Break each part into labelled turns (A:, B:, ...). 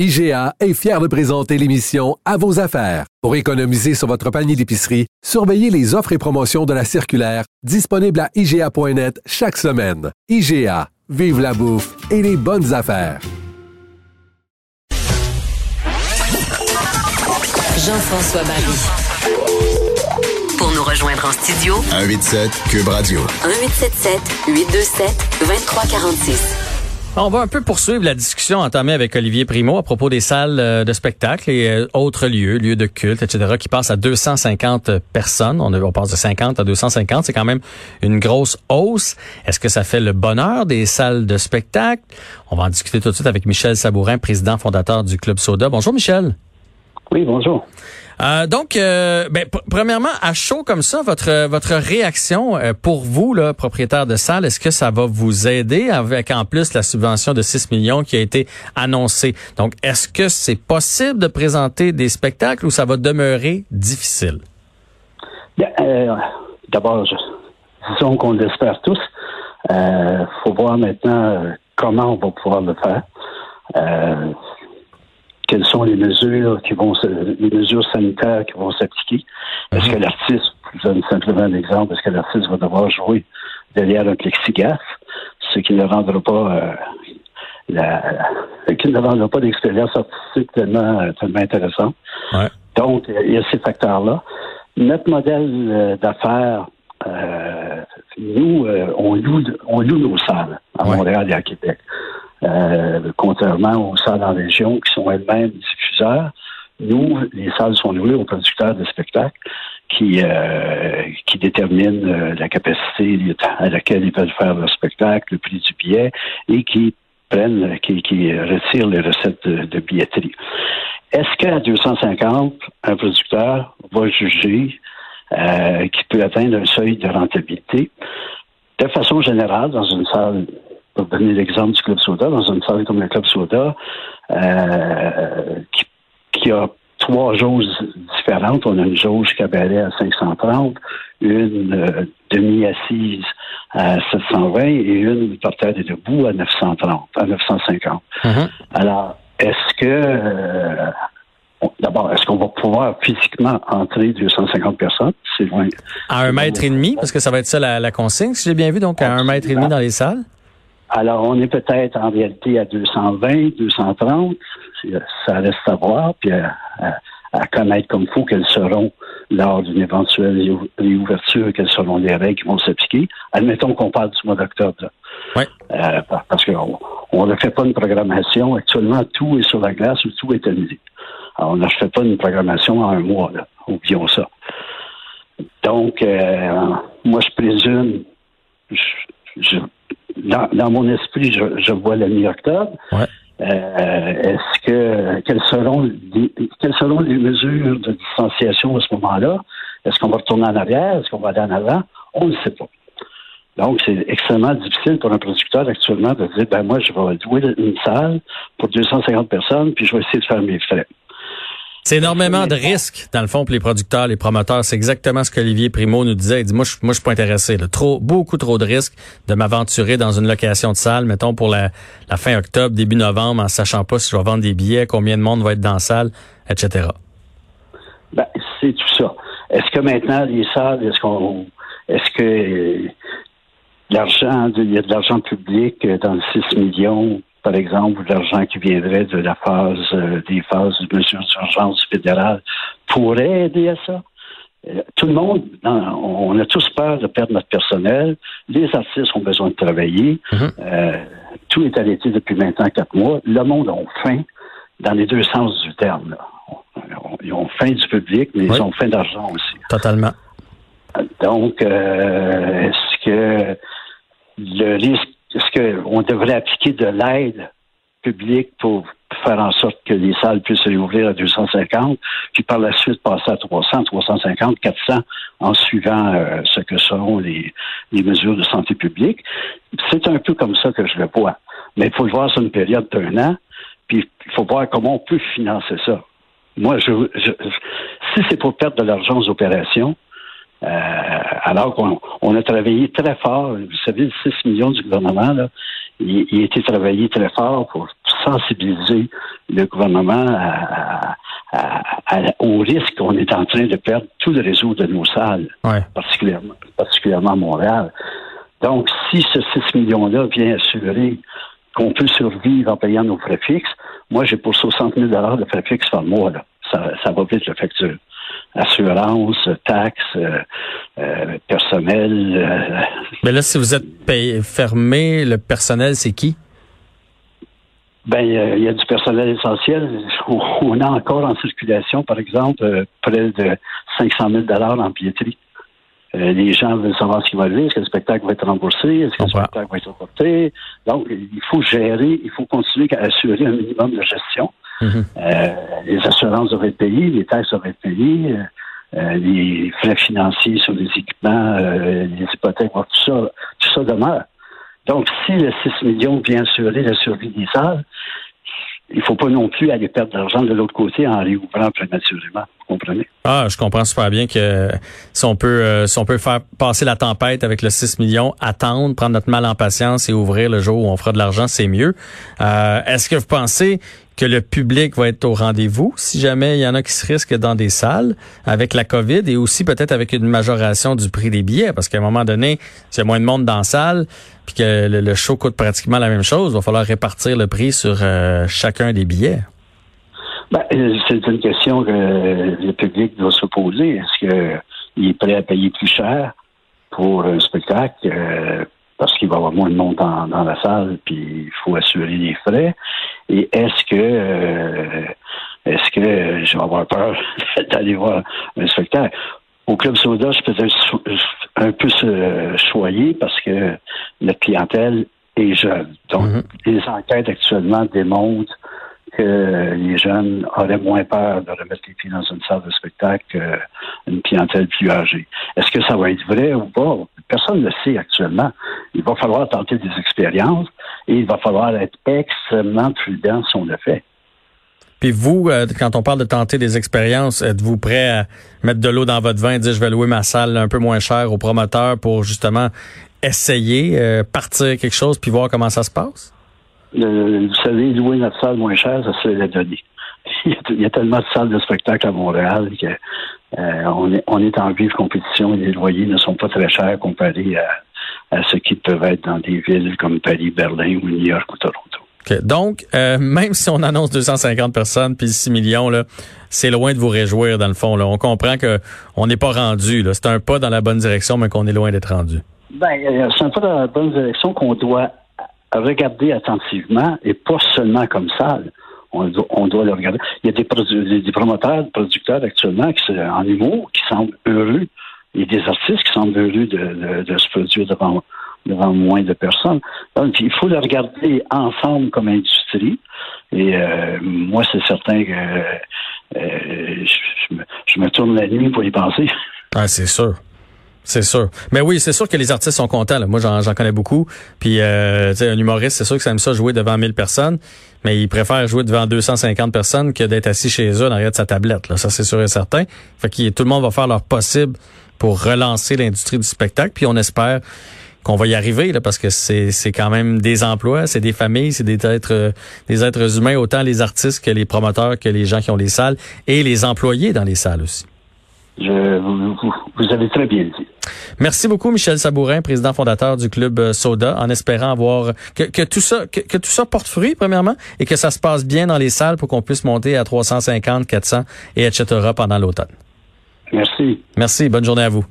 A: IGA est fier de présenter l'émission À vos affaires. Pour économiser sur votre panier d'épicerie, surveillez les offres et promotions de la circulaire disponible à IGA.net chaque semaine. IGA, vive la bouffe et les bonnes affaires.
B: Jean-François Barry. Pour nous rejoindre en studio,
C: 187 Cube Radio.
B: 1877 827 2346.
D: On va un peu poursuivre la discussion entamée avec Olivier Primo à propos des salles euh, de spectacle et euh, autres lieux, lieux de culte, etc., qui passent à 250 personnes. On, on passe de 50 à 250. C'est quand même une grosse hausse. Est-ce que ça fait le bonheur des salles de spectacle? On va en discuter tout de suite avec Michel Sabourin, président fondateur du Club Soda. Bonjour, Michel.
E: Oui, bonjour.
D: Euh, donc, euh, ben, premièrement, à chaud comme ça, votre votre réaction euh, pour vous, là, propriétaire de salle, est-ce que ça va vous aider avec en plus la subvention de 6 millions qui a été annoncée? Donc, est-ce que c'est possible de présenter des spectacles ou ça va demeurer difficile?
E: Euh, D'abord, disons qu'on l'espère tous. Il faut voir maintenant comment on va pouvoir le faire quelles sont les mesures qui vont les mesures sanitaires qui vont s'appliquer. Est-ce que mhm. l'artiste, je donne simplement un exemple, est-ce que l'artiste va devoir jouer derrière un plexiglas, ce qui ne rendra pas euh, la, qui ne rendra pas l'expérience artistique tellement, tellement intéressante. Donc, il y a ces facteurs-là. Notre modèle euh, d'affaires, euh, nous, on, loue, on loue nos salles à Montréal et à Québec. Euh, contrairement aux salles en région qui sont elles-mêmes diffuseurs. Nous, les salles sont louées aux producteurs de spectacles qui, euh, qui déterminent euh, la capacité à laquelle ils peuvent faire leur spectacle, le prix du billet et qui prennent, qui, retirent les recettes de, billetterie. Est-ce qu'à 250, un producteur va juger qu'il peut atteindre un seuil de rentabilité? De façon générale, dans une salle pour donner l'exemple du Club Soda, dans une salle comme le Club Soda, euh, qui, a trois jauges différentes. On a une jauge cabaret à 530, une euh, demi-assise à 720 et une par terre et debout à 930, à 950. Mm-hmm. Alors, est-ce que euh, D'abord, est-ce qu'on va pouvoir physiquement entrer 250 personnes? C'est loin.
D: À un mètre et demi, parce que ça va être ça la, la consigne, si j'ai bien vu, donc à un mètre et demi dans les salles?
E: Alors, on est peut-être en réalité à 220, 230. Ça reste à voir, puis à, connaître comme faut quelles seront lors d'une éventuelle réouverture, quelles seront les règles qui vont s'appliquer. Admettons qu'on parle du mois d'octobre.
D: Oui.
E: Euh, parce qu'on ne fait pas une programmation. Actuellement, tout est sur la glace ou tout est annulé. Alors, on ne fait pas une programmation en un mois. Là. Oublions ça. Donc, euh, moi, je présume, je dans, mon esprit, je, vois la mi-octobre.
D: Ouais.
E: Euh, est-ce que quelles seront les, quelles seront les mesures de distanciation à ce moment-là? Est-ce qu'on va retourner en arrière? Est-ce qu'on va aller en avant? On ne sait pas. Donc, c'est extrêmement difficile pour un producteur actuellement de dire ben moi, je vais louer une salle pour 250 personnes, puis je vais essayer de faire mes frais.
D: C'est énormément de risques, dans le fond, pour les producteurs, les promoteurs. C'est exactement ce qu'Olivier Primo nous disait. Il dit, moi, je, moi, je suis pas intéressé. Trop, beaucoup trop de risques de m'aventurer dans une location de salle, mettons, pour la, fin octobre, début novembre, en sachant pas si je vais vendre des billets, combien de monde va être dans la salle, etc.
E: Ben, c'est tout ça. Est-ce que maintenant, les salles, est-ce qu'on, est-ce que l'argent, il y a de l'argent public dans le 6 millions? Par exemple, l'argent qui viendrait de la phase, euh, des phases de mesures d'urgence fédérales pourrait aider à ça. Euh, tout le monde, on a tous peur de perdre notre personnel. Les artistes ont besoin de travailler. Mm-hmm. Euh, tout est arrêté depuis maintenant quatre mois. Le monde a faim dans les deux sens du terme. Ils ont faim du public, mais ils ont faim d'argent aussi.
D: Totalement.
E: Donc, est-ce que le risque est-ce qu'on devrait appliquer de l'aide publique pour faire en sorte que les salles puissent réouvrir à 250, puis par la suite passer à 300, 350, 400 en suivant euh, ce que seront les, mesures de santé publique? C'est un peu comme ça que je le vois. Mais il faut le voir sur une période d'un an, puis il faut voir comment on peut financer ça. Moi, je, je si c'est pour perdre de l'argent aux opérations, alors qu'on a travaillé très fort. Vous savez, le 6 millions du gouvernement, là, il, a été travaillé très fort pour sensibiliser le gouvernement à, au risque qu'on est en train de perdre tout le réseau de nos salles, particulièrement, particulièrement à Montréal. Donc, si ce 6 millions-là vient assurer qu'on peut survivre en payant nos frais fixes, moi, j'ai pour 60 000 de frais fixes par mois. Là. Ça, ça va vite, la facture. Assurance, taxes, euh, euh, personnel.
D: Euh, Mais là, si vous êtes payé, fermé, le personnel, c'est qui?
E: Ben, il y a du personnel essentiel. On a encore en circulation, par exemple, près de 500 000 en billetterie. les gens veulent savoir ce qui va arriver. Est-ce que le spectacle va être remboursé? Est-ce que le spectacle va être reporté? Donc, il faut gérer, il faut continuer à assurer un minimum de gestion. Mhm. les assurances être payées, les taxes doivent être payées. Euh, les frais financiers sur les équipements, euh, les hypothèques, tout ça, tout ça demeure. Donc, si le 6 millions vient assurer la survie des salles, il ne faut pas non plus aller perdre de l'argent de l'autre côté en réouvrant prématurément.
D: Ah, je comprends super bien que si on peut euh, si on peut faire passer la tempête avec le 6 millions, attendre, prendre notre mal en patience et ouvrir le jour où on fera de l'argent, c'est mieux. Est-ce que vous pensez que le public va être au rendez-vous si jamais il y en a qui se risquent dans des salles avec la COVID et aussi peut-être avec une majoration du prix des billets? Parce qu'à un moment donné, s'il y a moins de monde dans la salle puis que le, show coûte pratiquement la même chose, il va falloir répartir le prix sur euh, chacun des billets.
E: Ben, c'est une question que le public doit se poser. Est-ce qu'il est prêt à payer plus cher pour un spectacle? Euh, parce qu'il va y avoir moins de monde dans, la salle, puis il faut assurer les frais. Et est-ce que euh, est-ce que je vais avoir peur d'aller voir un spectacle? Au Club Soda, je peux être un peu choyé parce que la clientèle est jeune. Donc, mm-hmm. les enquêtes actuellement démontrent que les jeunes auraient moins peur de remettre les pieds dans une salle de spectacle qu'une clientèle plus âgée. Est-ce que ça va être vrai ou pas? Personne ne le sait actuellement. Il va falloir tenter des expériences et il va falloir être extrêmement prudent si on le fait.
D: Puis vous, euh, quand on parle de tenter des expériences, êtes-vous prêt à mettre de l'eau dans votre vin et dire je vais louer ma salle un peu moins cher au promoteur pour justement essayer, euh, partir quelque chose puis voir comment ça se passe?
E: Vous savez, louer notre salle moins chère, ça serait la donnée. Il y a tellement de salles de spectacle à Montréal que euh, on, est, on est en vive compétition et les loyers ne sont pas très chers comparés à, ce qui peuvent être dans des villes comme Paris, Berlin ou New York ou Toronto.
D: Donc, euh, même si on annonce 250 personnes puis 6 millions, là, c'est loin de vous réjouir dans le fond. Là. On comprend que on n'est pas rendu. C'est un pas dans la bonne direction, mais qu'on est loin d'être rendu.
E: Ben, euh, c'est un pas dans la bonne direction qu'on doit regarder attentivement et pas seulement comme ça. On, doit le regarder. Il y a des, des promoteurs, des producteurs actuellement qui, en humour qui semblent heureux. Il y a des artistes qui semblent heureux de, se produire devant, devant moins de personnes. Donc, il faut le regarder ensemble comme industrie. Et euh, moi, c'est certain que euh, je, me, tourne la nuit pour y penser.
D: Ah, c'est sûr. C'est sûr. Mais oui, c'est sûr que les artistes sont contents. Là. Moi, j'en connais beaucoup. Puis, euh, un humoriste, c'est sûr que ça aime ça jouer devant 1000 personnes, mais il préfère jouer devant 250 personnes que d'être assis chez eux en arrière de sa tablette. Là. Ça, c'est sûr et certain. Fait que tout le monde va faire leur possible pour relancer l'industrie du spectacle. Puis, on espère qu'on va y arriver parce que c'est quand même des emplois, c'est des familles, c'est des êtres des êtres humains autant les artistes que les promoteurs que les gens qui ont les salles et les employés dans les salles aussi.
E: Je, vous, vous, avez très bien dit.
D: Merci beaucoup, Michel Sabourin, président fondateur du club euh, Soda, en espérant avoir que, que tout ça que, que, tout ça porte fruit premièrement et que ça se passe bien dans les salles pour qu'on puisse monter à 350, 400 et etc. pendant l'automne.
E: Merci.
D: Merci. Bonne journée à vous.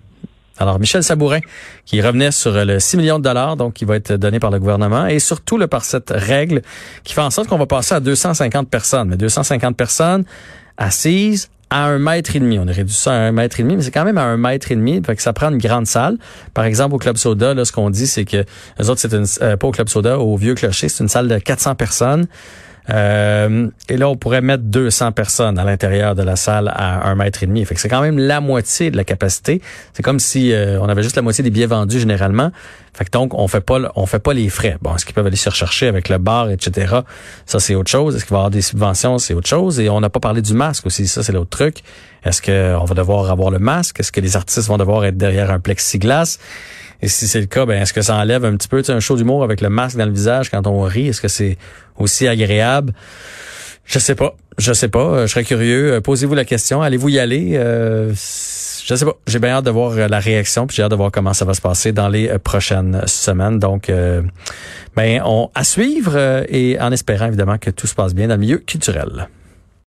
D: Alors, Michel Sabourin, qui revenait sur le 6 millions de dollars, donc qui va être donné par le gouvernement, et surtout là, par cette règle qui fait en sorte qu'on va passer à 250 personnes. Mais 250 personnes assises à un mètre et demi. On a réduit ça à un mètre et demi, mais c'est quand même à un mètre et demi. Fait que ça prend une grande salle. Par exemple, au Club Soda, là, ce qu'on dit, c'est que les autres, c'est une, euh, pas au Club Soda, au Vieux Clocher, c'est une salle de 400 personnes. Euh, et là, on pourrait mettre 200 personnes à l'intérieur de la salle à un mètre et demi. Fait que c'est quand même la moitié de la capacité. C'est comme si euh, on avait juste la moitié des billets vendus généralement. Fait que donc, on fait pas, on fait pas les frais. Bon, est-ce qu'ils peuvent aller se rechercher avec le bar, etc. Ça, c'est autre chose. Est-ce qu'il va y avoir des subventions? C'est autre chose. Et on n'a pas parlé du masque aussi. Ça, c'est l'autre truc. Est-ce qu'on va devoir avoir le masque? Est-ce que les artistes vont devoir être derrière un plexiglas? Et si c'est le cas, ben est-ce que ça enlève un petit peu un show d'humour avec le masque dans le visage quand on rit? Est-ce que c'est aussi agréable? Je sais pas. Je sais pas. Je serais curieux. Posez-vous la question. Allez-vous y aller? Euh, je sais pas. J'ai bien hâte de voir la réaction, puis j'ai hâte de voir comment ça va se passer dans les prochaines semaines. Donc, ben, on à suivre et en espérant évidemment que tout se passe bien dans le milieu culturel.